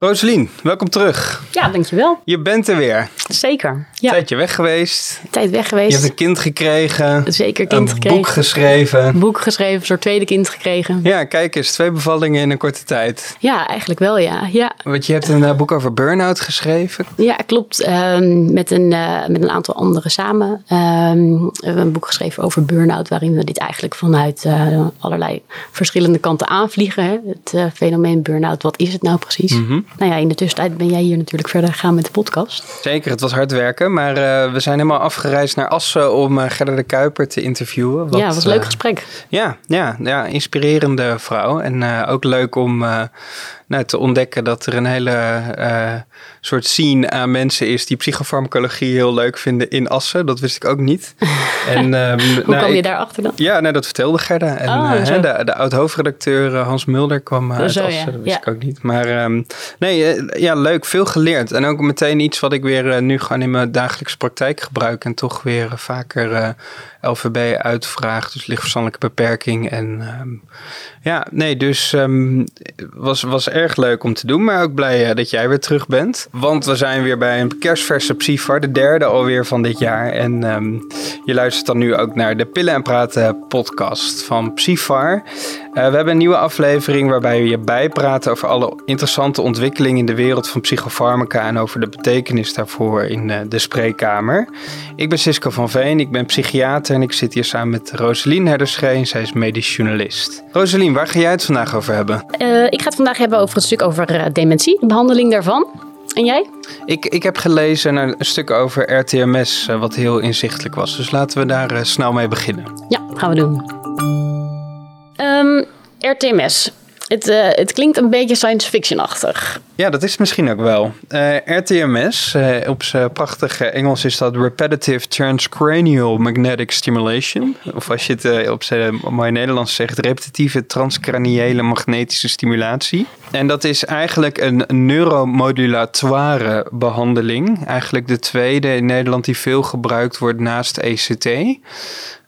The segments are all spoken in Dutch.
Roselien, welkom terug. Ja, dankjewel. Je bent er weer. Zeker. Ja. Tijdje weg geweest. Tijd weg geweest. Je hebt een kind gekregen. Zeker kind een gekregen. boek geschreven. Een boek geschreven, een soort tweede kind gekregen. Ja, kijk eens, twee bevallingen in een korte tijd. Ja, eigenlijk wel, ja. ja. Want je hebt een uh, boek over burn-out geschreven. Ja, klopt. Um, met, een, uh, met een aantal anderen samen. Um, we hebben een boek geschreven over burn-out, waarin we dit eigenlijk vanuit uh, allerlei verschillende kanten aanvliegen. Hè? Het fenomeen burn-out, wat is het nou precies? Mm -hmm. Nou ja, in de tussentijd ben jij hier natuurlijk verder gegaan met de podcast. Zeker, het was hard werken, maar uh, we zijn helemaal afgereisd naar Assen om uh, Gerda de Kuiper te interviewen. Wat, ja, het was een leuk gesprek. Ja, ja, ja, inspirerende vrouw. En ook leuk om nou, te ontdekken dat er een hele uh, soort scene aan mensen is die psychofarmacologie heel leuk vinden in Assen. Dat wist ik ook niet. en, um, Hoe nou, kwam je daarachter dan? Ja, nou, dat vertelde Gerda. En oh, uh, de, de oud-hoofdredacteur Hans Mulder kwam uit zo, Assen. Ja. Dat wist ja. ik ook niet. Maar um, nee, ja, leuk. Veel geleerd. En ook meteen iets wat ik weer nu gewoon in mijn dagelijkse praktijk gebruik. En toch weer vaker LVB uitvraag. Dus lichtverstandelijke beperking. En um, ja, nee, dus was, was erg leuk om te doen. Maar ook blij uh, dat jij weer terug bent. Want we zijn weer bij een kerstverse Psyfar. De derde alweer van dit jaar. En um, je luistert dan nu ook naar de Pillen en Praten podcast van Psyfar. Uh, we hebben een nieuwe aflevering waarbij we je bijpraten over alle interessante ontwikkelingen in de wereld van psychofarmaca. En over de betekenis daarvoor in uh, de spreekkamer. Ik ben Cisco van Veen. Ik ben psychiater. En ik zit hier samen met Roselien Herderscheen. Zij is medisch journalist. Roselien, waar ga jij het vandaag over hebben? Uh, ik ga het vandaag hebben over het stuk over uh, dementie, de behandeling daarvan. En jij? Ik, ik heb gelezen een stuk over RTMS, wat heel inzichtelijk was. Dus laten we daar snel mee beginnen. Ja, gaan we doen. Um, RTMS. Het, uh, het klinkt een beetje science fiction-achtig. Ja, dat is misschien ook wel. Uh, RTMS, uh, op zijn prachtige Engels is dat Repetitive Transcranial Magnetic Stimulation. Of als je het op zijn mooi Nederlands zegt, repetitieve transcraniële magnetische stimulatie. En dat is eigenlijk een neuromodulatoire behandeling. Eigenlijk de tweede in Nederland die veel gebruikt wordt naast ECT.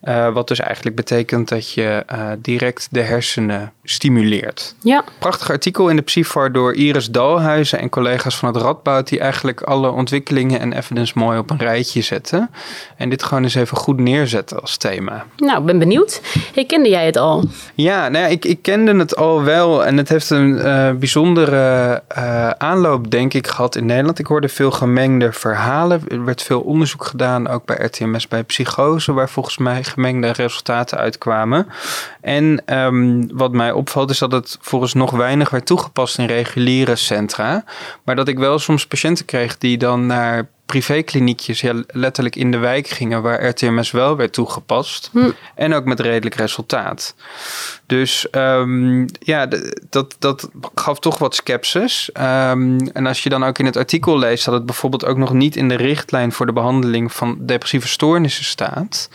Uh, wat dus eigenlijk betekent dat je uh, direct de hersenen stimuleert. Ja. Prachtig artikel in de Psyfar door Iris Dalhuizen en collega's van het Radboud... die eigenlijk alle ontwikkelingen en evidence mooi op een rijtje zetten. En dit gewoon eens even goed neerzetten als thema. Nou, ik ben benieuwd. Hey, kende jij het al? Ja, nou ja, ik, ik kende het al wel. En het heeft een uh, bijzondere aanloop, denk ik, gehad in Nederland. Ik hoorde veel gemengde verhalen. Er werd veel onderzoek gedaan, ook bij RTMS, bij psychose... waar volgens mij gemengde resultaten uitkwamen. En um, wat mij opvalt is dat het volgens nog weinig werd toegepast in reguliere centra. Maar dat ik wel soms patiënten kreeg die dan naar privékliniekjes ja, letterlijk in de wijk gingen waar RTMS wel werd toegepast. Hm. En ook met redelijk resultaat. Dus um, ja, dat, dat gaf toch wat sceptisch. Um, en als je dan ook in het artikel leest dat het bijvoorbeeld ook nog niet in de richtlijn voor de behandeling van depressieve stoornissen staat.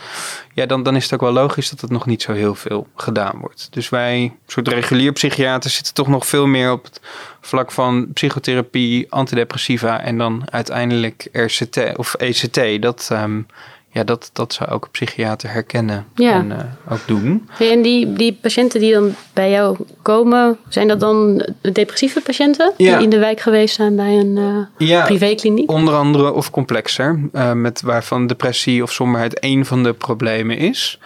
Ja, dan, dan is het ook wel logisch dat het nog niet zo heel veel gedaan wordt. Dus wij, soort regulier psychiaters, zitten toch nog veel meer op het vlak van psychotherapie, antidepressiva en dan uiteindelijk RCT of ECT. Dat, um, ja, dat, dat zou ook psychiater herkennen ja. en uh, ook doen. Hey, en die, die patiënten die dan bij jou komen, zijn dat dan depressieve patiënten Ja. die in de wijk geweest zijn bij een uh, Ja, privékliniek? Onder andere of complexer, uh, met waarvan depressie of somberheid één van de problemen is.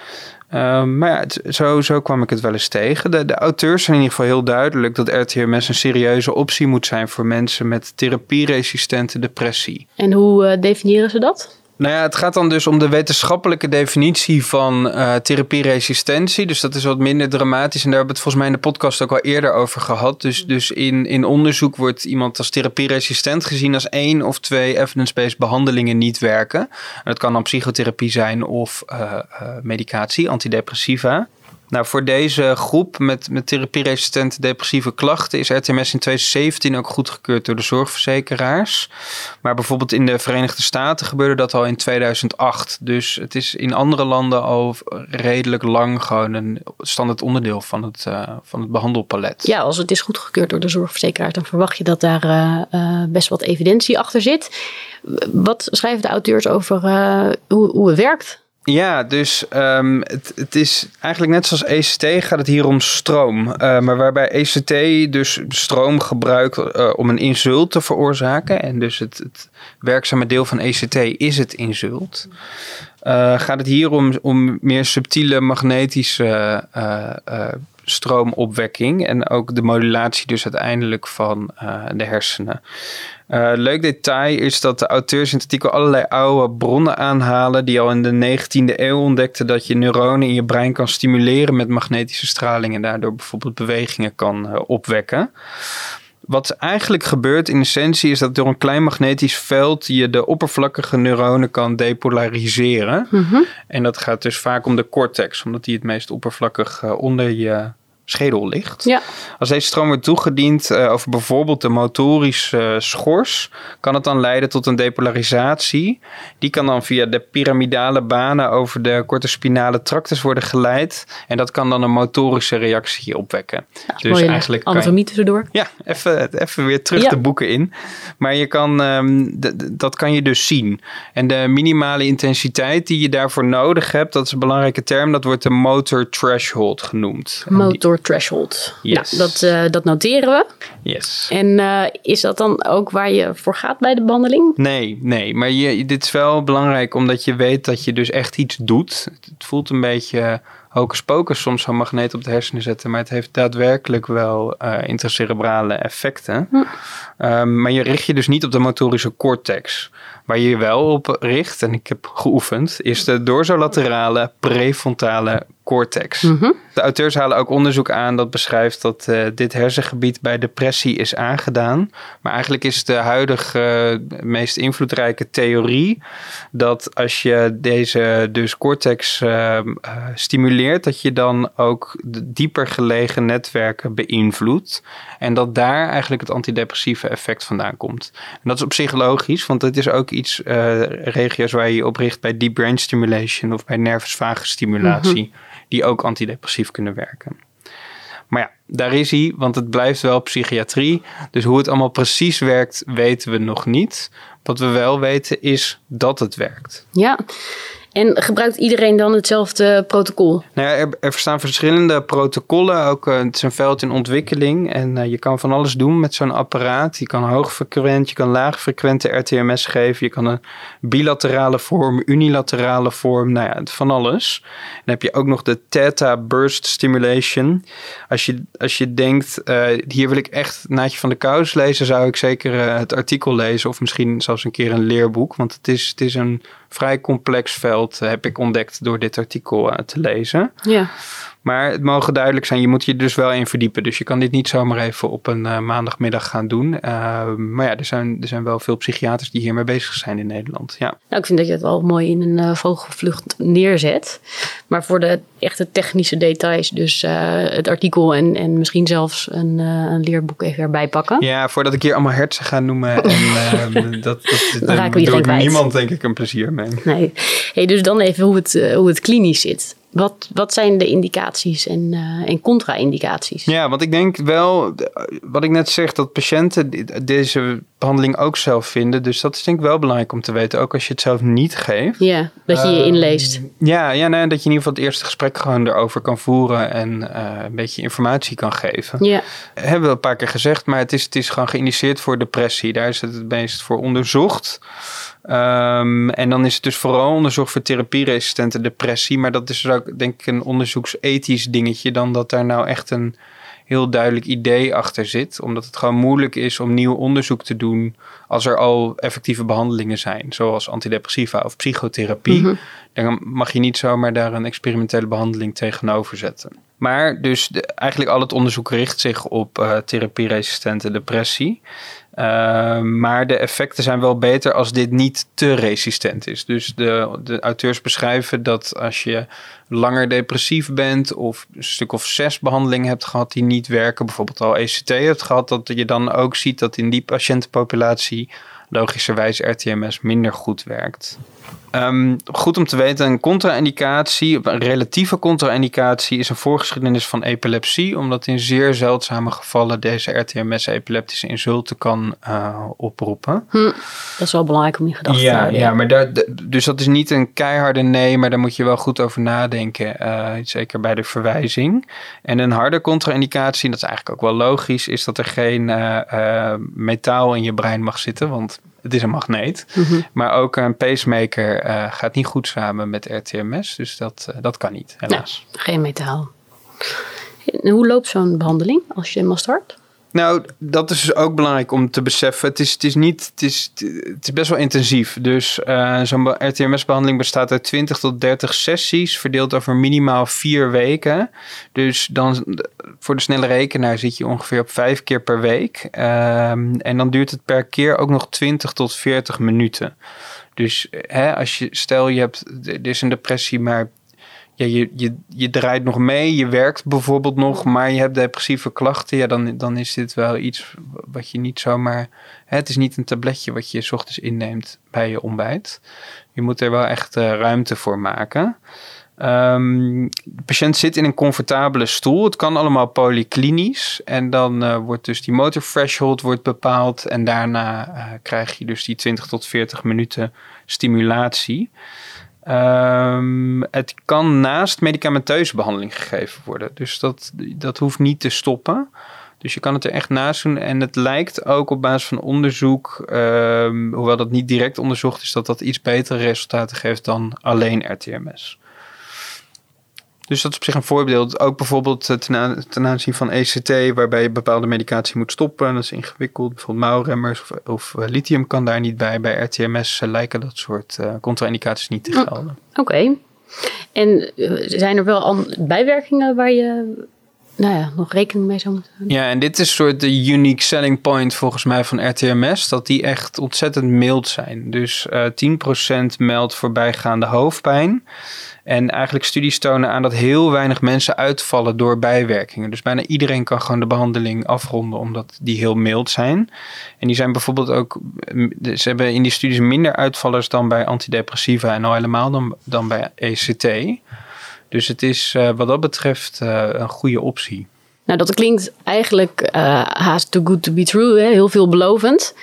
Uh, maar ja, het, zo, zo kwam ik het wel eens tegen. De, de auteurs zijn in ieder geval heel duidelijk dat RTMS een serieuze optie moet zijn voor mensen met therapieresistente depressie. En hoe uh, definiëren ze dat? Nou ja, het gaat dan dus om de wetenschappelijke definitie van uh, therapieresistentie. Dus dat is wat minder dramatisch. En daar hebben we het volgens mij in de podcast ook al eerder over gehad. Dus, dus in, in onderzoek wordt iemand als therapieresistent gezien als één of twee evidence-based behandelingen niet werken. En dat kan dan psychotherapie zijn of uh, uh, medicatie, antidepressiva. Nou, voor deze groep met, met therapieresistente depressieve klachten is RTMS in 2017 ook goedgekeurd door de zorgverzekeraars. Maar bijvoorbeeld in de Verenigde Staten gebeurde dat al in 2008. Dus het is in andere landen al redelijk lang gewoon een standaard onderdeel van het, uh, van het behandelpalet. Ja, als het is goedgekeurd door de zorgverzekeraar, dan verwacht je dat daar uh, uh, best wat evidentie achter zit. Wat schrijven de auteurs over hoe, hoe het werkt? Ja, dus um, het, het, is eigenlijk net zoals ECT gaat het hier om stroom. Uh, maar waarbij ECT dus stroom gebruikt uh, om een insult te veroorzaken. En dus het, het werkzame deel van ECT is het insult. Uh, gaat het hier om, om meer subtiele magnetische stroomopwekking. En ook de modulatie dus uiteindelijk van de hersenen. Uh, leuk detail is dat de auteurs in het artikel allerlei oude bronnen aanhalen die al in de 19e eeuw ontdekten dat je neuronen in je brein kan stimuleren met magnetische straling en daardoor bijvoorbeeld bewegingen kan uh, opwekken. Wat eigenlijk gebeurt in essentie is dat door een klein magnetisch veld je de oppervlakkige neuronen kan depolariseren. Mm -hmm. En dat gaat dus vaak om de cortex, omdat die het meest oppervlakkig uh, onder je schedel ligt. Ja. Als deze stroom wordt toegediend uh, over bijvoorbeeld de motorische uh, schors, kan het dan leiden tot een depolarisatie. Die kan dan via de piramidale banen over de korte spinale tractus worden geleid. En dat kan dan een motorische reactie opwekken. Ja, dus mooie eigenlijk anatomie tussendoor. Ja, even, even weer terug ja. de boeken in. Maar je kan, um, dat kan je dus zien. En de minimale intensiteit die je daarvoor nodig hebt, dat is een belangrijke term, dat wordt de motor threshold genoemd. Motor threshold. Yes. Nou, dat, uh, dat noteren we. Yes. En uh, is dat dan ook waar je voor gaat bij de behandeling? Nee, nee. Maar je, dit is wel belangrijk omdat je weet dat je dus echt iets doet. Het voelt een beetje hocus pocus soms zo'n magneet op de hersenen zetten. Maar het heeft daadwerkelijk wel uh, intracerebrale effecten. Hm. Um, maar je richt je dus niet op de motorische cortex. Waar je je wel op richt, en ik heb geoefend, is de dorsolaterale prefrontale cortex. Mm -hmm. De auteurs halen ook onderzoek aan dat beschrijft dat uh, dit hersengebied bij depressie is aangedaan. Maar eigenlijk is de huidige uh, meest invloedrijke theorie dat als je deze dus cortex uh, stimuleert, dat je dan ook de dieper gelegen netwerken beïnvloedt. En dat daar eigenlijk het antidepressieve effect vandaan komt. En dat is op zich logisch, want het is ook iets, uh, regio's waar je je op richt bij deep brain stimulation of bij nervus vagus stimulatie, mm -hmm. die ook antidepressief kunnen werken. Maar ja, daar is hij, want het blijft wel psychiatrie. Dus hoe het allemaal precies werkt, weten we nog niet. Wat we wel weten is dat het werkt. Ja, en gebruikt iedereen dan hetzelfde protocol? Nou ja, er, er bestaan verschillende protocollen. Ook, uh, het is een veld in ontwikkeling. En uh, je kan van alles doen met zo'n apparaat. Je kan hoogfrequent, je kan laagfrequente RTMS geven. Je kan een bilaterale vorm, unilaterale vorm. Nou ja, van alles. Dan heb je ook nog de Theta Burst Stimulation. Als je, als je denkt, uh, hier wil ik echt naadje van de kous lezen, zou ik zeker het artikel lezen. Of misschien zelfs een keer een leerboek. Want het is, het is een vrij complex veld, heb ik ontdekt door dit artikel te lezen. Ja. Maar het mogen duidelijk zijn, je moet je dus wel in verdiepen. Dus je kan dit niet zomaar even op een uh, maandagmiddag gaan doen. Uh, maar ja, er zijn, er zijn wel veel psychiaters die hiermee bezig zijn in Nederland. Ja. Nou, ik vind dat je het wel mooi in een uh, vogelvlucht neerzet. Maar voor de echte technische details, dus het artikel en, en misschien zelfs een, een leerboek even erbij pakken. Ja, voordat ik hier allemaal hersen ga noemen. En, dat, dat, dan raken we doet niemand denk ik een plezier mee. Nee. Hey, dus dan even hoe het, hoe het klinisch zit. Wat, wat zijn de indicaties en, uh, en contra-indicaties? Ja, want ik denk wel, wat ik net zeg, dat patiënten deze behandeling ook zelf vinden. Dus dat is denk ik wel belangrijk om te weten, ook als je het zelf niet geeft. Ja, dat je je uh, inleest. Ja, ja nee, dat je in ieder geval het eerste gesprek gewoon erover kan voeren en uh, een beetje informatie kan geven. Ja. Hebben we een paar keer gezegd, maar het is, het is gewoon geïndiceerd voor depressie. Daar is het het meest voor onderzocht. Um, en dan is het dus vooral onderzoek voor therapieresistente depressie. Maar dat is dus ook, denk ik, een onderzoeksethisch dingetje. Dan dat daar nou echt een heel duidelijk idee achter zit. Omdat het gewoon moeilijk is om nieuw onderzoek te doen. als er al effectieve behandelingen zijn. Zoals antidepressiva of psychotherapie. Mm-hmm. Dan mag je niet zomaar daar een experimentele behandeling tegenover zetten. Maar dus de, eigenlijk al het onderzoek richt zich op uh, therapieresistente depressie. Uh, maar de effecten zijn wel beter als dit niet te resistent is. Dus de, de auteurs beschrijven dat als je langer depressief bent of een stuk of zes behandelingen hebt gehad die niet werken, bijvoorbeeld al ECT hebt gehad, dat je dan ook ziet dat in die patiëntenpopulatie logischerwijs RTMS minder goed werkt. Um, goed om te weten, een contra-indicatie, een relatieve contra-indicatie, is een voorgeschiedenis van epilepsie, omdat in zeer zeldzame gevallen deze RTMS epileptische insulten kan uh, oproepen. Hm, dat is wel belangrijk om in gedachten ja, te houden. Ja, maar daar, dus dat is niet een keiharde nee, maar daar moet je wel goed over nadenken. Uh, zeker bij de verwijzing. En een harde contra-indicatie, dat is eigenlijk ook wel logisch, is dat er geen uh, metaal in je brein mag zitten. Want het is een magneet. Mhm. Maar ook een pacemaker gaat niet goed samen met RTMS. Dus dat, dat kan niet, helaas. Geen metaal. En hoe loopt zo'n behandeling als je helemaal start? Nou, dat is dus ook belangrijk om te beseffen. Het is, het is, niet, het is, het is best wel intensief. Dus uh, zo'n RTMS-behandeling bestaat uit 20 tot 30 sessies, verdeeld over minimaal vier weken. Dus dan voor de snelle rekenaar zit je ongeveer op vijf keer per week. Um, en dan duurt het per keer ook nog 20 tot 40 minuten. Dus hè, als je, stel je hebt, er is een depressie, maar ja, je, je, je draait nog mee, je werkt bijvoorbeeld nog, maar je hebt depressieve klachten, ja, dan, dan is dit wel iets wat je niet zomaar. Hè, het is niet een tabletje wat je s ochtends inneemt bij je ontbijt. Je moet er wel echt uh, ruimte voor maken. Um, de patiënt zit in een comfortabele stoel. Het kan allemaal polyklinisch. En dan uh, wordt dus die motor threshold wordt bepaald. En daarna uh, krijg je dus die 20 tot 40 minuten stimulatie. Um, het kan naast medicamenteuze behandeling gegeven worden. Dus dat, dat hoeft niet te stoppen. Dus je kan het er echt naast doen. En het lijkt ook op basis van onderzoek, um, hoewel dat niet direct onderzocht is, dat dat iets betere resultaten geeft dan alleen RTMS. Dus dat is op zich een voorbeeld. Ook bijvoorbeeld eh, ten, ten aanzien van ECT, waarbij je bepaalde medicatie moet stoppen. Dat is ingewikkeld. Bijvoorbeeld mouwremmers of, of uh, lithium kan daar niet bij. Bij RTMS uh, lijken dat soort uh, contra-indicaties niet te gelden. Oké. Okay. En zijn er wel bijwerkingen waar je nou ja, nog rekening mee zou moeten. Ja, en dit is soort de unique selling point volgens mij van RTMS. Dat die echt ontzettend mild zijn. Dus uh, 10% meldt voorbijgaande hoofdpijn. En eigenlijk studies tonen aan dat heel weinig mensen uitvallen door bijwerkingen. Dus bijna iedereen kan gewoon de behandeling afronden omdat die heel mild zijn. En die zijn bijvoorbeeld ook, ze hebben in die studies minder uitvallers dan bij antidepressiva en al helemaal dan, dan bij ECT. Dus het is uh, wat dat betreft uh, een goede optie. Nou, dat klinkt eigenlijk uh, haast too good to be true, heel veelbelovend.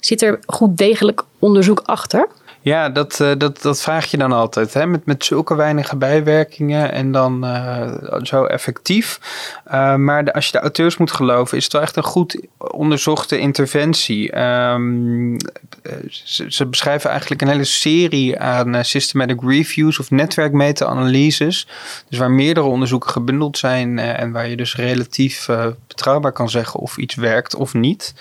Zit er goed degelijk onderzoek achter? Ja, dat, uh, dat, dat vraag je dan altijd. Hè? Met, met zulke weinige bijwerkingen en dan uh, zo effectief. Uh, maar de, als je de auteurs moet geloven, is het wel echt een goed onderzochte interventie. Um, ze, ze, beschrijven eigenlijk een hele serie aan systematic reviews of netwerkmeta-analyses. Dus waar meerdere onderzoeken gebundeld zijn en waar je dus relatief betrouwbaar kan zeggen of iets werkt of niet.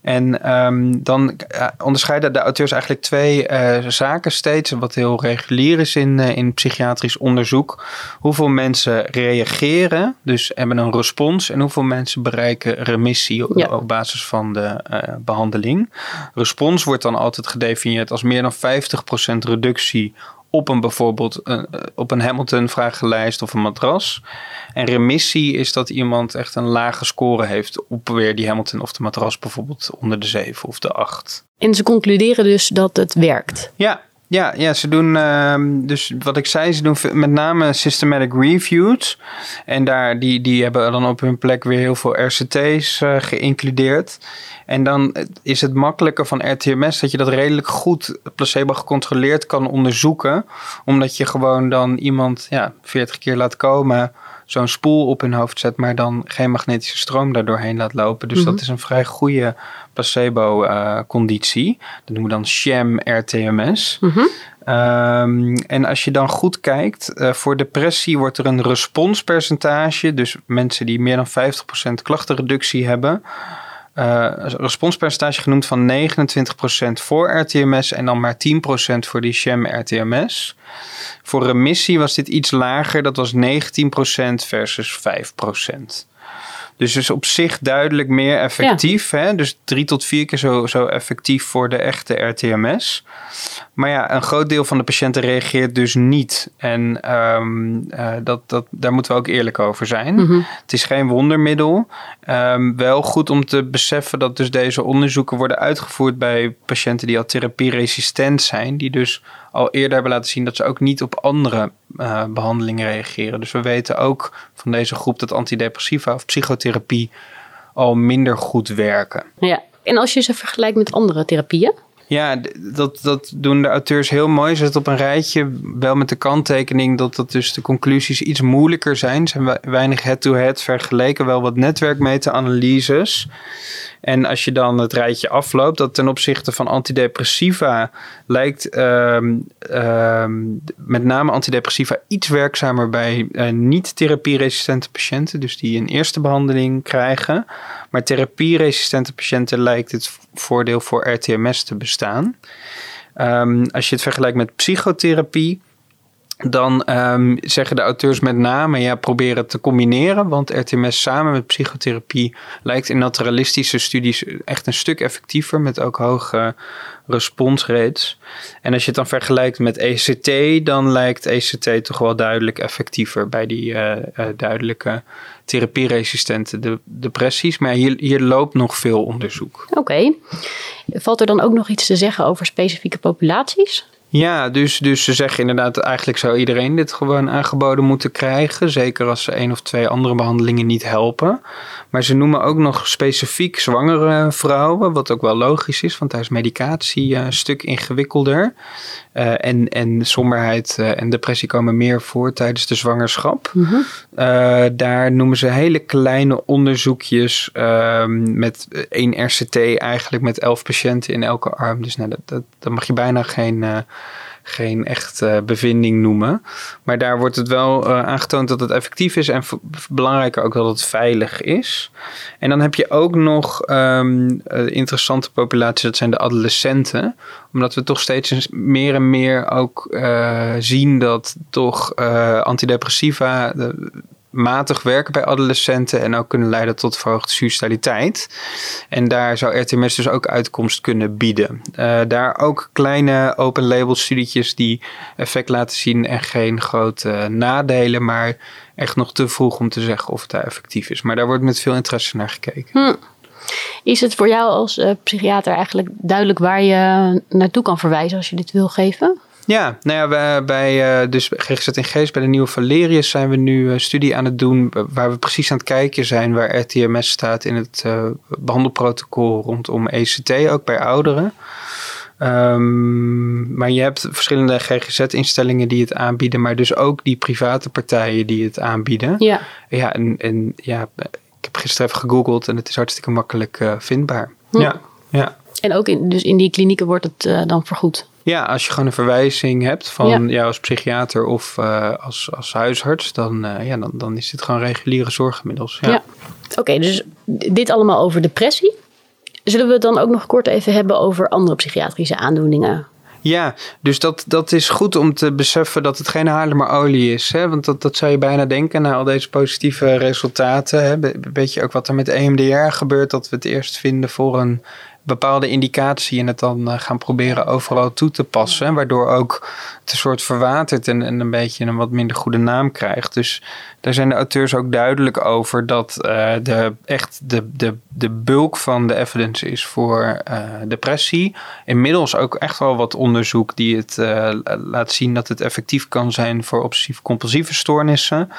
En um, dan onderscheiden de auteurs eigenlijk twee zaken steeds, wat heel regulier is in, uh, in psychiatrisch onderzoek. Hoeveel mensen reageren, dus hebben een respons, en hoeveel mensen bereiken remissie op, ja. op basis van de uh, behandeling. Respons wordt dan altijd gedefinieerd als meer dan 50% reductie op een bijvoorbeeld een, op een Hamilton-vragenlijst of een matras. En remissie is dat iemand echt een lage score heeft op weer die Hamilton of de matras, bijvoorbeeld onder de 7 of de 8. En ze concluderen dus dat het werkt. Ja, ja, ja, ze doen, uh, dus wat ik zei, ze doen met name systematic reviews. En daar, die, die hebben dan op hun plek weer heel veel RCT's uh, geïncludeerd. En dan is het makkelijker van RTMS dat je dat redelijk goed placebo gecontroleerd kan onderzoeken. Omdat je gewoon dan iemand ja, 40 keer laat komen, zo'n spoel op hun hoofd zet, maar dan geen magnetische stroom daardoorheen laat lopen. Dus mm -hmm. dat is een vrij goede placebo-conditie. Uh, dat noemen we dan sham RTMS. Mm -hmm. Um, en als je dan goed kijkt, uh, voor depressie wordt er een responspercentage, dus mensen die meer dan 50% klachtenreductie hebben, uh, responspercentage genoemd van 29% voor RTMS en dan maar 10% voor die sham RTMS. Voor remissie was dit iets lager, dat was 19% versus 5%. Dus is op zich duidelijk meer effectief. Ja. Hè? Dus drie tot vier keer zo, zo effectief voor de echte RTMS. Maar ja, een groot deel van de patiënten reageert dus niet. En um, uh, dat, dat, daar moeten we ook eerlijk over zijn. Mm -hmm. Het is geen wondermiddel. Um, wel goed om te beseffen dat dus deze onderzoeken worden uitgevoerd bij patiënten die al therapieresistent zijn. Die dus al eerder hebben laten zien dat ze ook niet op andere uh, behandelingen reageren. Dus we weten ook van deze groep dat antidepressiva of psychotherapie al minder goed werken. Ja. En als je ze vergelijkt met andere therapieën? Ja, dat, dat doen de auteurs heel mooi. Ze zetten op een rijtje, wel met de kanttekening dat, dat dus de conclusies iets moeilijker zijn. Zijn weinig head-to-head vergeleken, wel wat netwerkmeta-analyses. En als je dan het rijtje afloopt, dat ten opzichte van antidepressiva lijkt ehm, ehm, met name antidepressiva iets werkzamer bij uh, niet-therapieresistente patiënten, dus die een eerste behandeling krijgen. Maar therapieresistente patiënten lijkt het voordeel voor RTMS te bestaan. Um, als je het vergelijkt met psychotherapie, dan um, zeggen de auteurs met name, ja, proberen te combineren. Want RTMS samen met psychotherapie lijkt in naturalistische studies echt een stuk effectiever. Met ook hoge responsrates. En als je het dan vergelijkt met ECT, dan lijkt ECT toch wel duidelijk effectiever bij die uh, uh, duidelijke therapieresistente de, depressies. Maar hier, hier loopt nog veel onderzoek. Oké. Valt er dan ook nog iets te zeggen over specifieke populaties? Ja, dus, dus ze zeggen inderdaad, eigenlijk zou iedereen dit gewoon aangeboden moeten krijgen. Zeker als ze één of twee andere behandelingen niet helpen. Maar ze noemen ook nog specifiek zwangere vrouwen, wat ook wel logisch is, want daar is medicatie een stuk ingewikkelder. Uh, en, en somberheid uh, en depressie komen meer voor tijdens de zwangerschap. Mm -hmm. uh, daar noemen ze hele kleine onderzoekjes met één RCT eigenlijk met elf patiënten in elke arm. Dus nou, dat, dat, dat mag je bijna geen geen echt uh, bevinding noemen. Maar daar wordt het wel uh, aangetoond dat het effectief is en belangrijker ook dat het veilig is. En dan heb je ook nog um, interessante populaties, dat zijn de adolescenten. Omdat we toch steeds meer en meer ook zien dat toch antidepressiva matig werken bij adolescenten en ook kunnen leiden tot verhoogde suicidaliteit. En daar zou RTMS dus ook uitkomst kunnen bieden. Uh, daar ook kleine open label studietjes die effect laten zien en geen grote nadelen, maar echt nog te vroeg om te zeggen of het daar effectief is. Maar daar wordt met veel interesse naar gekeken. Hm. Is het voor jou als uh, psychiater eigenlijk duidelijk waar je naartoe kan verwijzen als je dit wil geven? Ja, nou ja, wij, bij uh, dus GGZ in Geest, bij de nieuwe Valerius zijn we nu een studie aan het doen waar we precies aan het kijken zijn waar RTMS staat in het uh, behandelprotocol rondom ECT, ook bij ouderen. Um, maar je hebt verschillende GGZ-instellingen die het aanbieden, maar dus ook die private partijen die het aanbieden. Ja. Ja, en, en ja, ik heb gisteren even gegoogeld en het is hartstikke makkelijk uh, vindbaar. Hm. Ja, ja. En ook in, dus in die klinieken wordt het uh, dan vergoed? Ja, als je gewoon een verwijzing hebt van ja. jou als psychiater of uh, als, als huisarts, dan, uh, ja, dan, dan is dit gewoon reguliere zorg inmiddels. Ja. ja. Oké, okay, dus dit allemaal over depressie. Zullen we het dan ook nog kort even hebben over andere psychiatrische aandoeningen? Ja, dus dat, dat is goed om te beseffen dat het geen Haarlemmerolie is. Hè? Want dat, dat zou je bijna denken na al deze positieve resultaten. Hè? Weet je ook wat er met EMDR gebeurt? Dat we het eerst vinden voor een bepaalde indicatie en het dan uh, gaan proberen overal toe te passen. Waardoor ook het een soort verwatert en, en een beetje een wat minder goede naam krijgt. Dus daar zijn de auteurs ook duidelijk over dat uh, de, echt de, de, de bulk van de evidence is voor uh, depressie. Inmiddels ook echt wel wat onderzoek die het laat zien dat het effectief kan zijn voor obsessief-compulsieve stoornissen.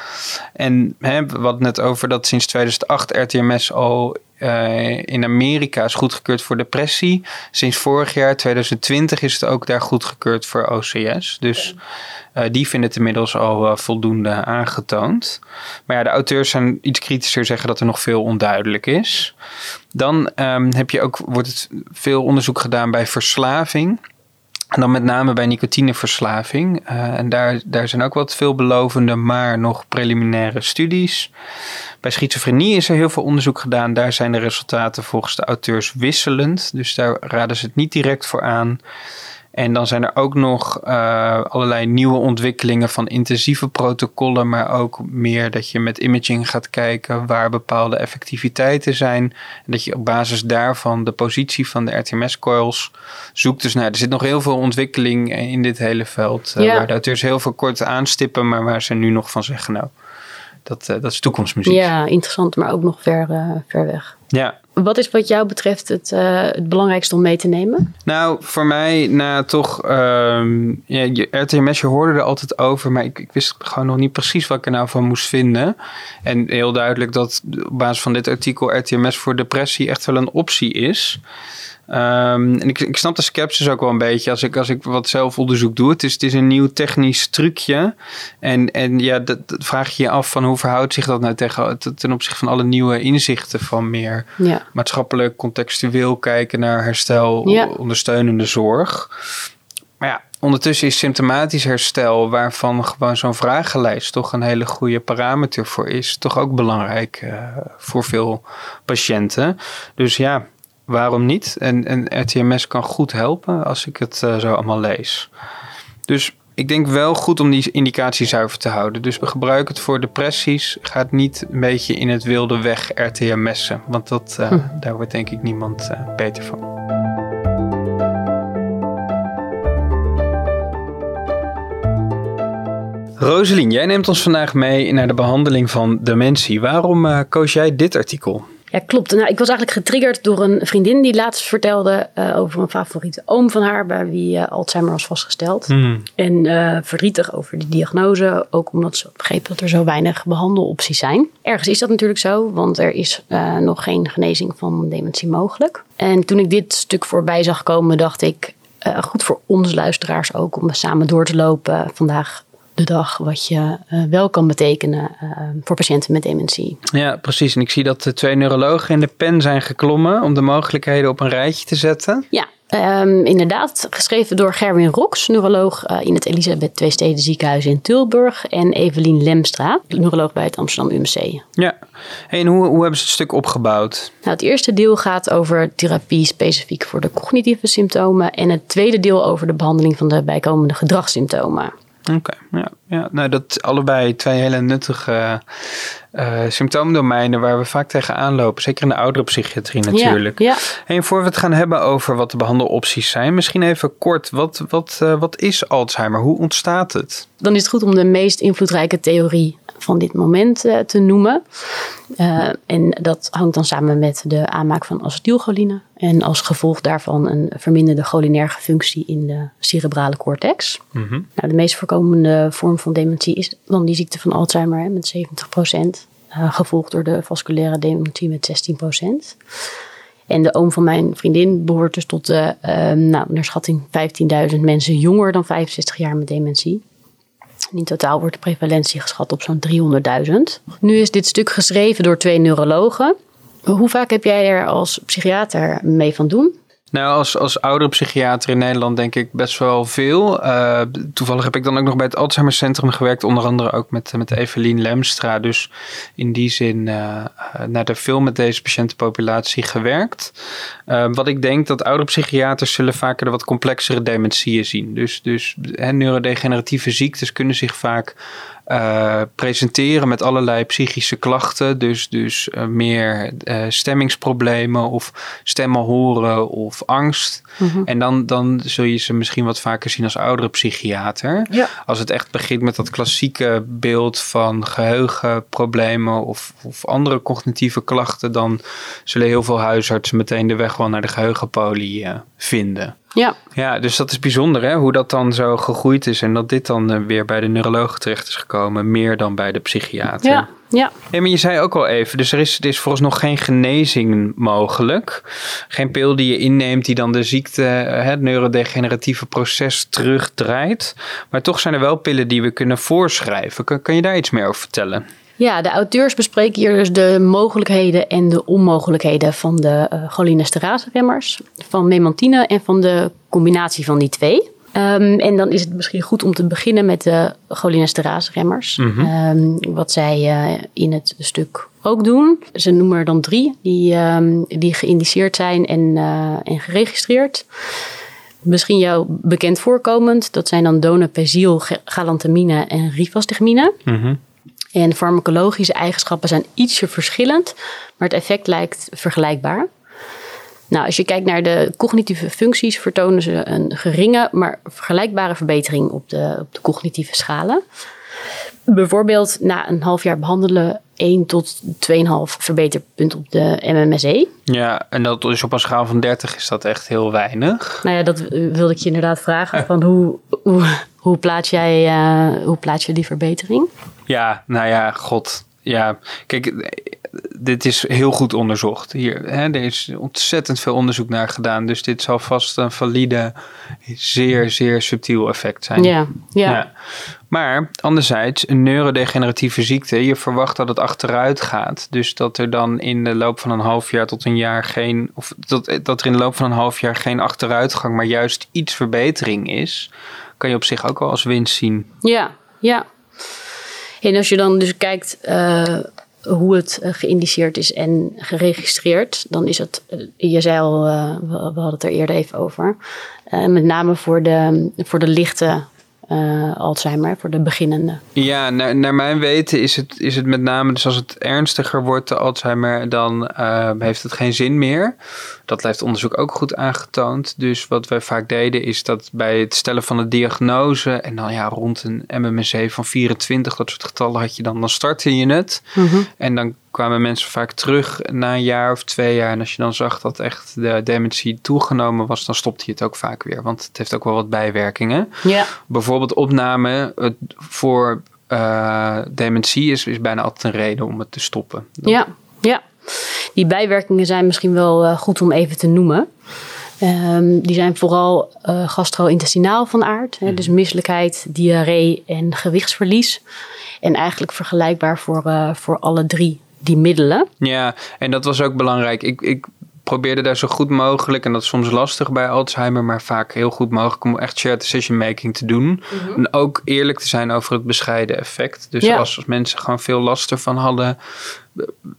En hè, wat net over dat sinds 2008 RTMS al uh, in Amerika is goedgekeurd voor depressie. Sinds vorig jaar, 2020, is het ook daar goedgekeurd voor OCS. Dus uh, die vinden het inmiddels al uh, voldoende aangetoond. Maar ja, de auteurs zijn iets kritischer, zeggen dat er nog veel onduidelijk is. Dan um, heb je ook, wordt het veel onderzoek gedaan bij verslaving. En dan met name bij nicotineverslaving. Uh, en daar, daar zijn ook wat veelbelovende, maar nog preliminaire studies. Bij schizofrenie is er heel veel onderzoek gedaan. Daar zijn de resultaten volgens de auteurs wisselend. Dus daar raden ze het niet direct voor aan. En dan zijn er ook nog uh, allerlei nieuwe ontwikkelingen van intensieve protocollen, maar ook meer dat je met imaging gaat kijken waar bepaalde effectiviteiten zijn. En dat je op basis daarvan de positie van de RTMS-coils zoekt. Dus nou, er zit nog heel veel ontwikkeling in dit hele veld, uh, ja. waar de auteurs heel veel kort aanstippen, maar waar ze nu nog van zeggen, nou, dat, uh, dat is toekomstmuziek. Ja, interessant, maar ook nog ver, ver weg. Ja. Wat is wat jou betreft het, uh, het belangrijkste om mee te nemen? Nou, voor mij, nou toch, um, ja, RTMS, je hoorde er altijd over, maar ik, ik, wist gewoon nog niet precies wat ik er nou van moest vinden. En heel duidelijk dat op basis van dit artikel RTMS voor depressie echt wel een optie is. Um, en ik, ik snap de sceptisch ook wel een beetje als ik, als ik wat zelfonderzoek doe. Het is, het is een nieuw technisch trucje. En, en ja, dat, vraag je je af van hoe verhoudt zich dat nou tegen, ten opzichte van alle nieuwe inzichten van meer ja. maatschappelijk, contextueel kijken naar herstel, ondersteunende zorg. Maar ja, ondertussen is symptomatisch herstel, waarvan gewoon zo'n vragenlijst toch een hele goede parameter voor is, toch ook belangrijk uh, voor veel patiënten. Dus ja, waarom niet? En, en RTMS kan goed helpen als ik het uh, zo allemaal lees. Dus ik denk wel goed om die indicatie zuiver te houden. Dus we gebruiken het voor depressies. Gaat niet een beetje in het wilde weg RTMS'en. Want dat, uh, hm. daar wordt denk ik niemand uh, beter van. Roselien, jij neemt ons vandaag mee naar de behandeling van dementie. Waarom koos jij dit artikel? Ja, klopt. Nou, ik was eigenlijk getriggerd door een vriendin die laatst vertelde uh, over een favoriete oom van haar, bij wie uh, Alzheimer was vastgesteld. Mm. En uh, verdrietig over die diagnose, ook omdat ze begreep dat er zo weinig behandelopties zijn. Ergens is dat natuurlijk zo, want er is nog geen genezing van dementie mogelijk. En toen ik dit stuk voorbij zag komen, dacht ik, goed voor ons luisteraars ook om samen door te lopen vandaag de dag wat je uh, wel kan betekenen uh, voor patiënten met dementie. Ja, precies. En ik zie dat de twee neurologen in de pen zijn geklommen om de mogelijkheden op een rijtje te zetten. Ja, um, inderdaad. Geschreven door Gerwin Rox, neuroloog uh, in het Elisabeth Twee Steden Ziekenhuis in Tilburg. En Evelien Lemstra, neuroloog bij het Amsterdam UMC. Ja, en hoe, hoe hebben ze het stuk opgebouwd? Nou, het eerste deel gaat over therapie specifiek voor de cognitieve symptomen. En het tweede deel over de behandeling van de bijkomende gedragssymptomen. Oké, ja, ja. Nou, dat allebei twee hele nuttige uh, symptoomdomeinen waar we vaak tegenaan lopen. Zeker in de oudere psychiatrie natuurlijk. Ja, ja. En voor we het gaan hebben over wat de behandelopties zijn, misschien even kort, wat, wat, uh, wat is Alzheimer? Hoe ontstaat het? Dan is het goed om de meest invloedrijke theorie van dit moment uh, te noemen. Uh, en dat hangt dan samen met de aanmaak van acetylcholine. En als gevolg daarvan een verminderde cholinerge functie in de cerebrale cortex. Mm -hmm. nou, de meest voorkomende vorm van dementie is dan die ziekte van Alzheimer hè, met 70 procent. Uh, gevolgd door de vasculaire dementie met 16 procent. En de oom van mijn vriendin behoort dus tot de, nou, naar schatting 15.000 mensen jonger dan 65 jaar met dementie. In totaal wordt de prevalentie geschat op zo'n 300.000. Nu is dit stuk geschreven door twee neurologen. Hoe vaak heb jij er als psychiater mee van doen? Nou, als, als oudere psychiater in Nederland denk ik best wel veel. Uh, toevallig heb ik dan ook nog bij het Alzheimer Centrum gewerkt, onder andere ook met, met Evelien Lemstra. Dus in die zin uh, naar veel met deze patiëntenpopulatie gewerkt. Wat ik denk dat oudere psychiaters zullen vaker de wat complexere dementieën zien. Dus, dus neurodegeneratieve ziektes kunnen zich vaak uh, presenteren met allerlei psychische klachten. Dus, dus uh, meer uh, stemmingsproblemen of stemmen horen of angst. Mm-hmm. En dan, dan zul je ze misschien wat vaker zien als oudere psychiater. Ja. Als het echt begint met dat klassieke beeld van geheugenproblemen of, of andere cognitieve klachten, dan zullen heel veel huisartsen meteen de weg wel naar de geheugenpolie vinden. Ja. ja, dus dat is bijzonder hè, hoe dat dan zo gegroeid is en dat dit dan uh, weer bij de neuroloog terecht is gekomen, meer dan bij de psychiater. Ja, ja. Hey, maar je zei ook al even, dus er is, er is nog geen genezing mogelijk. Geen pil die je inneemt die dan de ziekte, eh, het neurodegeneratieve proces terugdraait. Maar toch zijn er wel pillen die we kunnen voorschrijven. Kan, kan je daar iets meer over vertellen? Ja, de auteurs bespreken hier dus de mogelijkheden en de onmogelijkheden van de uh, cholinesterase-remmers, van memantine en van de combinatie van die twee. Um, en dan is het misschien goed om te beginnen met de cholinesterase-remmers. Mm -hmm. um, wat zij uh, in het stuk ook doen. Ze noemen er dan drie die, um, die geïndiceerd zijn en, uh, en geregistreerd. Misschien jou bekend voorkomend. Dat zijn dan donepezil, galantamine en rivastigmine. Mm -hmm. En farmacologische eigenschappen zijn ietsje verschillend, maar het effect lijkt vergelijkbaar. Nou, als je kijkt naar de cognitieve functies, vertonen ze een geringe, maar vergelijkbare verbetering op de, op de cognitieve schalen. bijvoorbeeld na een half jaar behandelen 1 tot 2,5 verbeterpunt op de MMSE. Ja, en dat is op een schaal van 30 is dat echt heel weinig. Nou ja, dat wilde ik je inderdaad vragen. Van hoe, hoe, hoe, plaats jij, uh, hoe plaats je die verbetering? Ja, nou ja, god. Ja, kijk, dit is heel goed onderzocht. Hier, hè, er is ontzettend veel onderzoek naar gedaan. Dus dit zal vast een valide, zeer, zeer subtiel effect zijn. Ja, ja. ja. Maar anderzijds, een neurodegeneratieve ziekte, je verwacht dat het achteruit gaat. Dus dat er dan in de loop van een half jaar tot een jaar geen, of dat, dat er in de loop van een half jaar geen achteruitgang, maar juist iets verbetering is, kan je op zich ook wel als winst zien. Ja, ja. En als je dan dus kijkt uh, hoe het uh, geïndiceerd is en geregistreerd, dan is het, uh, je zei al, we, we, hadden het er eerder even over, met name voor de, voor de lichte uh, Alzheimer voor de beginnende. Ja, naar, naar, mijn weten is het, is het met name, dus als het ernstiger wordt, de Alzheimer, dan uh, heeft het geen zin meer. Dat heeft onderzoek ook goed aangetoond. Dus wat wij vaak deden is dat bij het stellen van de diagnose, en dan ja, rond een MMSE van 24, dat soort getallen had je dan, dan startte je het. Mm -hmm. En dan kwamen mensen vaak terug na een jaar of twee jaar. En als je dan zag dat echt de dementie toegenomen was, dan stopte je het ook vaak weer. Want het heeft ook wel wat bijwerkingen. Ja. Bijvoorbeeld opname voor uh, dementie is, is bijna altijd een reden om het te stoppen. Ja, ja. Die bijwerkingen zijn misschien wel uh, goed om even te noemen. Um, die zijn vooral uh, gastro-intestinaal van aard. Hè, dus misselijkheid, diarree en gewichtsverlies. En eigenlijk vergelijkbaar voor, uh, voor alle drie die middelen. Ja, en dat was ook belangrijk. Ik, ik probeerde daar zo goed mogelijk, en dat is soms lastig bij Alzheimer, maar vaak heel goed mogelijk om echt shared decision making te doen. Mm -hmm. En ook eerlijk te zijn over het bescheiden effect. Dus ja. als, als, mensen gewoon veel last ervan hadden,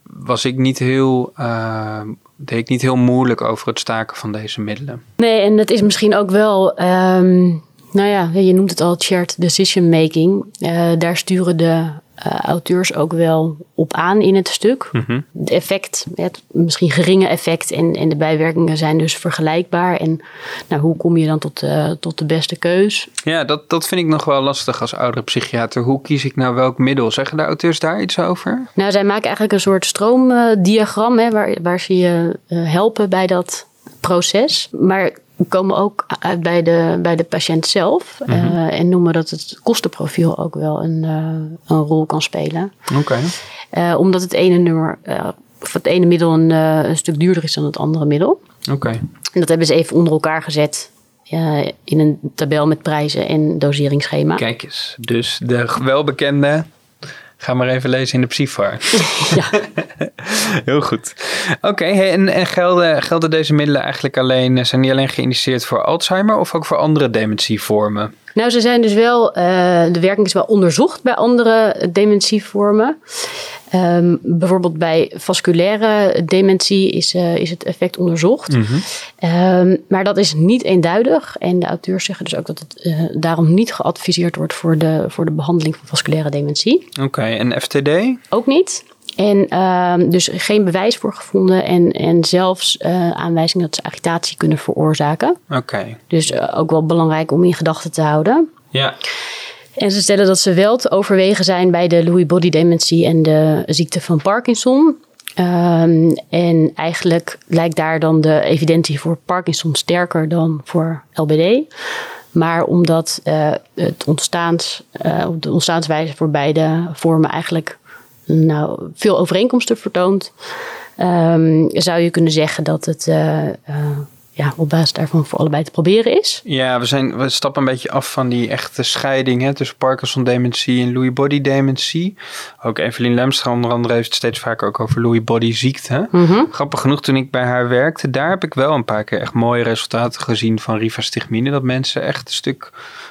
was ik niet heel. Uh, deed ik niet heel moeilijk over het staken van deze middelen. Nee, en dat is misschien ook wel. Um, nou ja, je noemt het al shared decision making. Uh, daar sturen de uh, auteurs ook wel op aan in het stuk. Mm -hmm. Het effect, het misschien geringe effect en, en de bijwerkingen zijn dus vergelijkbaar. En nou, hoe kom je dan tot, uh, tot de beste keus? Ja, dat, dat vind ik nog wel lastig als oudere psychiater. Hoe kies ik nou welk middel? Zeggen de auteurs daar iets over? Nou, zij maken eigenlijk een soort stroomdiagram hè, waar, waar ze je uh, helpen bij dat proces. Maar komen ook uit bij de, bij de patiënt zelf. Mm -hmm. uh, en noemen dat het kostenprofiel ook wel een, uh, een rol kan spelen. Oké. Okay. Uh, omdat het ene nummer, of het ene middel een, een, stuk duurder is dan het andere middel. Oké. Okay. En dat hebben ze even onder elkaar gezet. in een tabel met prijzen en doseringsschema. Kijk eens, dus de welbekende Ga maar even lezen in de Psyfar. Ja. Heel goed. Oké, okay, en, en gelden, gelden deze middelen eigenlijk alleen, zijn die alleen geïndiceerd voor Alzheimer of ook voor andere dementievormen? Nou, ze zijn dus wel, uh, de werking is wel onderzocht bij andere dementievormen. Um, bijvoorbeeld bij vasculaire dementie is, uh, is het effect onderzocht. Mm -hmm. um, maar dat is niet eenduidig. En de auteurs zeggen dus ook dat het uh, daarom niet geadviseerd wordt voor de, voor de behandeling van vasculaire dementie. Oké, okay, en FTD? Ook niet. En um, dus geen bewijs voor gevonden en, en zelfs uh, aanwijzingen dat ze agitatie kunnen veroorzaken. Oké. Okay. Dus uh, ook wel belangrijk om in gedachten te houden. Ja. En ze stellen dat ze wel te overwegen zijn bij de Lewy body dementie en de ziekte van Parkinson. Um, en eigenlijk lijkt daar dan de evidentie voor Parkinson sterker dan voor LBD. Maar omdat uh, het ontstaans, de ontstaanswijze voor beide vormen eigenlijk nou, veel overeenkomsten vertoont, um, zou je kunnen zeggen dat het uh, ja, op basis daarvan voor allebei te proberen is. Ja, we, zijn, we stappen een beetje af van die echte scheiding hè, tussen Parkinson-dementie en Lewy body-dementie. Ook Evelien Lemstra onder andere heeft het steeds vaker ook over Lewy body-ziekte. Mm -hmm. Grappig genoeg, toen ik bij haar werkte, daar heb ik wel een paar keer echt mooie resultaten gezien van rivastigmine. Dat mensen echt een stuk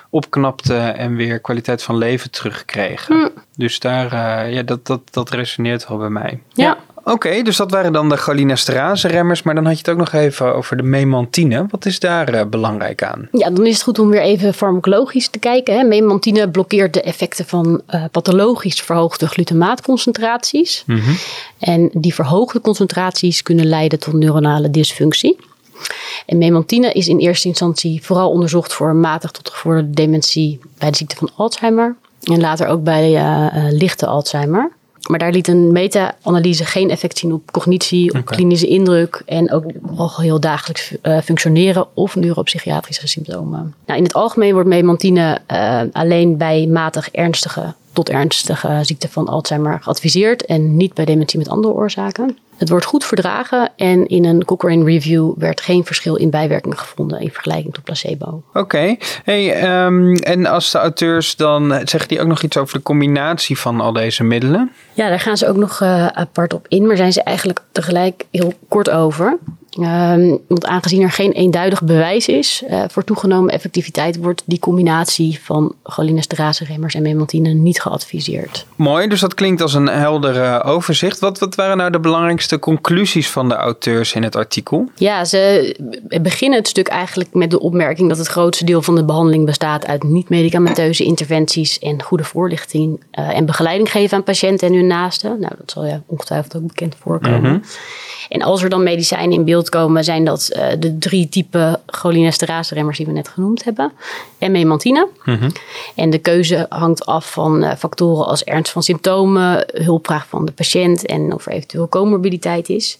opknapten en weer kwaliteit van leven terugkregen. Mm. Dus daar, uh, ja, dat, dat, dat resoneert wel bij mij. Ja. Oké, okay, dus dat waren dan de cholinesterase remmers. Maar dan had je het ook nog even over de memantine. Wat is daar uh, belangrijk aan? Ja, dan is het goed om weer even farmacologisch te kijken. Hè. Memantine blokkeert de effecten van uh, pathologisch verhoogde glutamaatconcentraties. Mm -hmm. En die verhoogde concentraties kunnen leiden tot neuronale dysfunctie. En memantine is in eerste instantie vooral onderzocht voor matig tot gevorderde dementie bij de ziekte van Alzheimer. En later ook bij lichte Alzheimer. Maar daar liet een meta-analyse geen effect zien op cognitie, op klinische indruk en ook al heel dagelijks uh, functioneren of neuropsychiatrische symptomen. Nou, in het algemeen wordt memantine uh, alleen bij matig ernstige tot ernstige ziekte van Alzheimer geadviseerd en niet bij dementie met andere oorzaken. Het wordt goed verdragen en in een Cochrane Review werd geen verschil in bijwerking gevonden in vergelijking tot placebo. Oké, hey, ehm, en als de auteurs dan zeggen die ook nog iets over de combinatie van al deze middelen? Ja, daar gaan ze ook nog uh, apart op in, maar zijn ze eigenlijk tegelijk heel kort over. Um, want aangezien er geen eenduidig bewijs is uh, voor toegenomen effectiviteit, wordt die combinatie van cholinesterase-remmers en memantine niet geadviseerd. Mooi, dus dat klinkt als een helder overzicht. Wat, wat waren nou de belangrijkste conclusies van de auteurs in het artikel? Ja, ze beginnen het stuk eigenlijk met de opmerking dat het grootste deel van de behandeling bestaat uit niet-medicamenteuze interventies en goede voorlichting uh, en begeleiding geven aan patiënten en hun naasten. Nou, dat zal je ongetwijfeld ook bekend voorkomen. Mm -hmm. En als er dan medicijnen in beeld komen, zijn dat uh, de drie typen cholinesterase-remmers die we net genoemd hebben. En memantine. Mm -hmm. En de keuze hangt af van uh, factoren als ernst van symptomen, hulpvraag van de patiënt en of er eventueel comorbiditeit is.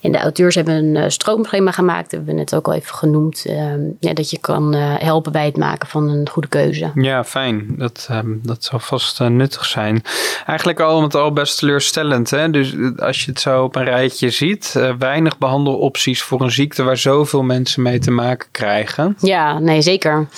En de auteurs hebben een uh, stroomschema gemaakt, hebben we net ook al even genoemd. Uh, ja, dat je kan uh, helpen bij het maken van een goede keuze. Ja, fijn. Dat, um, dat zal vast nuttig zijn. Eigenlijk al met al best teleurstellend. Hè? Dus als je het zo op een rijtje ziet, weinig behandelopties voor een ziekte waar zoveel mensen mee te maken krijgen. Ja, nee, zeker.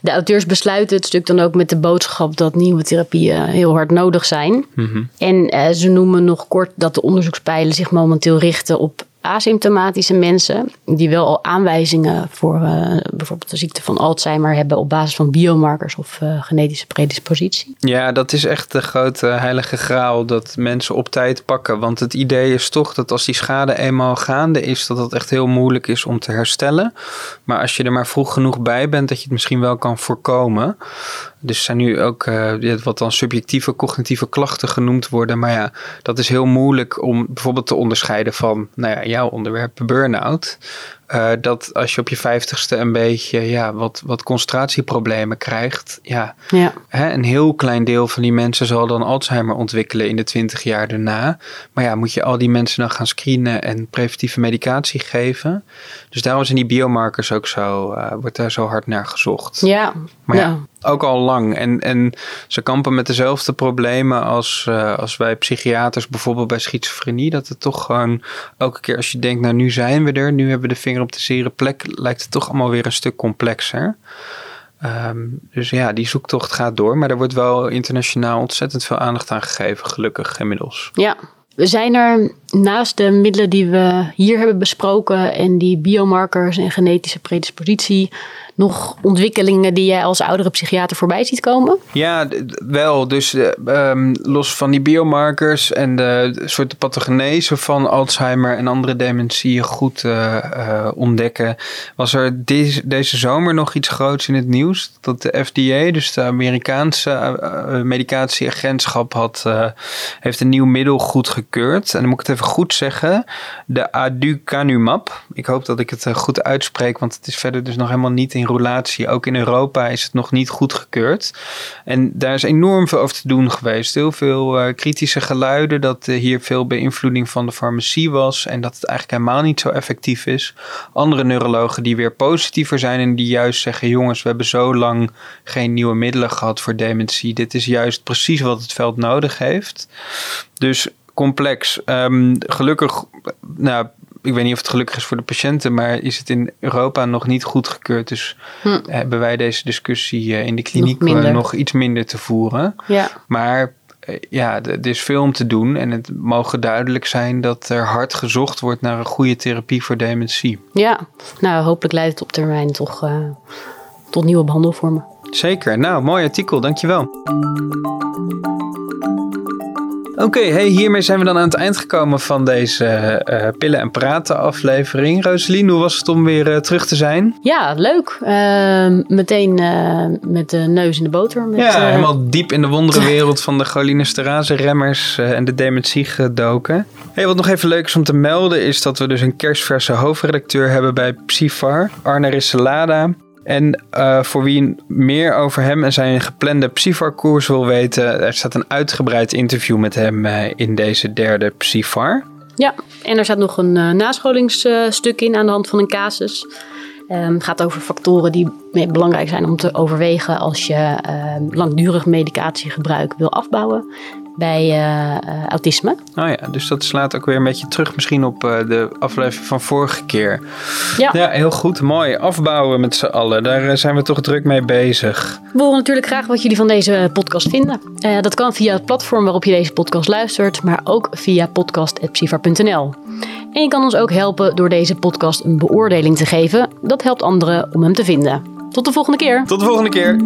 De auteurs besluiten het stuk dan ook met de boodschap dat nieuwe therapieën heel hard nodig zijn. Mm -hmm. En ze noemen nog kort dat de onderzoekspijlen zich momenteel richten op asymptomatische mensen die wel al aanwijzingen voor uh, bijvoorbeeld de ziekte van Alzheimer hebben op basis van biomarkers of uh, genetische predispositie. Ja, dat is echt de grote heilige graal dat mensen op tijd pakken. Want het idee is toch dat als die schade eenmaal gaande is, dat het echt heel moeilijk is om te herstellen. Maar als je er maar vroeg genoeg bij bent, dat je het misschien wel kan voorkomen. Dus zijn nu ook uh, wat dan subjectieve cognitieve klachten genoemd worden. Maar ja, dat is heel moeilijk om bijvoorbeeld te onderscheiden van nou ja, jouw onderwerp burn-out. Uh, dat als je op je vijftigste een beetje ja, wat, wat concentratieproblemen krijgt. Ja, ja. Hè, een heel klein deel van die mensen zal dan Alzheimer ontwikkelen in de twintig jaar daarna. Maar ja, moet je al die mensen dan gaan screenen en preventieve medicatie geven. Dus daarom zijn die biomarkers ook zo, uh, wordt daar zo hard naar gezocht. Ja, maar ja. ja. Ook al lang. En, en ze kampen met dezelfde problemen als, uh, als wij psychiaters, bijvoorbeeld bij schizofrenie. Dat het toch gewoon elke keer als je denkt, nou nu zijn we er, nu hebben we de vinger op de zere plek, lijkt het toch allemaal weer een stuk complexer. Um, dus ja, die zoektocht gaat door. Maar er wordt wel internationaal ontzettend veel aandacht aan gegeven, gelukkig inmiddels. Ja, we zijn er naast de middelen die we hier hebben besproken en die biomarkers en genetische predispositie nog ontwikkelingen die jij als oudere psychiater voorbij ziet komen? Ja, wel. Dus um, los van die biomarkers en de soort pathogenese van Alzheimer en andere dementieën goed uh, uh, ontdekken, was er deze, deze zomer nog iets groots in het nieuws. Dat de FDA, dus de Amerikaanse medicatieagentschap, had, heeft een nieuw middel goedgekeurd. En dan moet ik het even goed zeggen. De aducanumab. Ik hoop dat ik het goed uitspreek, want het is verder dus nog helemaal niet in roulatie. Ook in Europa is het nog niet goedgekeurd. En daar is enorm veel over te doen geweest. Heel veel uh, kritische geluiden dat uh, hier veel beïnvloeding van de farmacie was. En dat het eigenlijk helemaal niet zo effectief is. Andere neurologen die weer positiever zijn en die juist zeggen: jongens, we hebben zo lang geen nieuwe middelen gehad voor dementie. Dit is juist precies wat het veld nodig heeft. Dus complex. Um, gelukkig, nou, ik weet niet of het gelukkig is voor de patiënten, maar is het in Europa nog niet goedgekeurd. Dus hm. hebben wij deze discussie in de kliniek nog, nog iets minder te voeren. Ja. Maar ja, er is veel om te doen. En het mogen duidelijk zijn dat er hard gezocht wordt naar een goede therapie voor dementie. Ja, nou hopelijk leidt het op termijn toch uh, tot nieuwe behandelvormen. Zeker. Nou, mooi artikel. Dankjewel. Oké, okay, hey, hiermee zijn we dan aan het eind gekomen van deze uh, Pillen en Praten aflevering. Rosalien, hoe was het om weer uh, terug te zijn? Ja, leuk. Uh, meteen met de neus in de boter. Met, ja, helemaal diep in de wonderenwereld van de cholinesterase remmers en de dementie gedoken. Hey, wat nog even leuk is om te melden is dat we dus een kerstverse hoofdredacteur hebben bij Psyfar, Arne Risselada. En uh, voor wie meer over hem en zijn geplande Psifar-koers wil weten, er staat een uitgebreid interview met hem uh, in deze derde Psifar. Ja, en er staat nog een uh, nascholingsstuk in aan de hand van een casus. Het gaat over factoren die belangrijk zijn om te overwegen als je langdurig medicatiegebruik wil afbouwen bij uh, autisme. Oh ja, dus dat slaat ook weer een beetje terug misschien op uh, de aflevering van vorige keer. Ja. ja, heel goed. Mooi. Afbouwen met z'n allen. Daar zijn we toch druk mee bezig. We horen natuurlijk graag wat jullie van deze podcast vinden. Dat kan via het platform waarop je deze podcast luistert, maar ook via podcast.psivar.nl. En je kan ons ook helpen door deze podcast een beoordeling te geven. Dat helpt anderen om hem te vinden. Tot de volgende keer. Tot de volgende keer.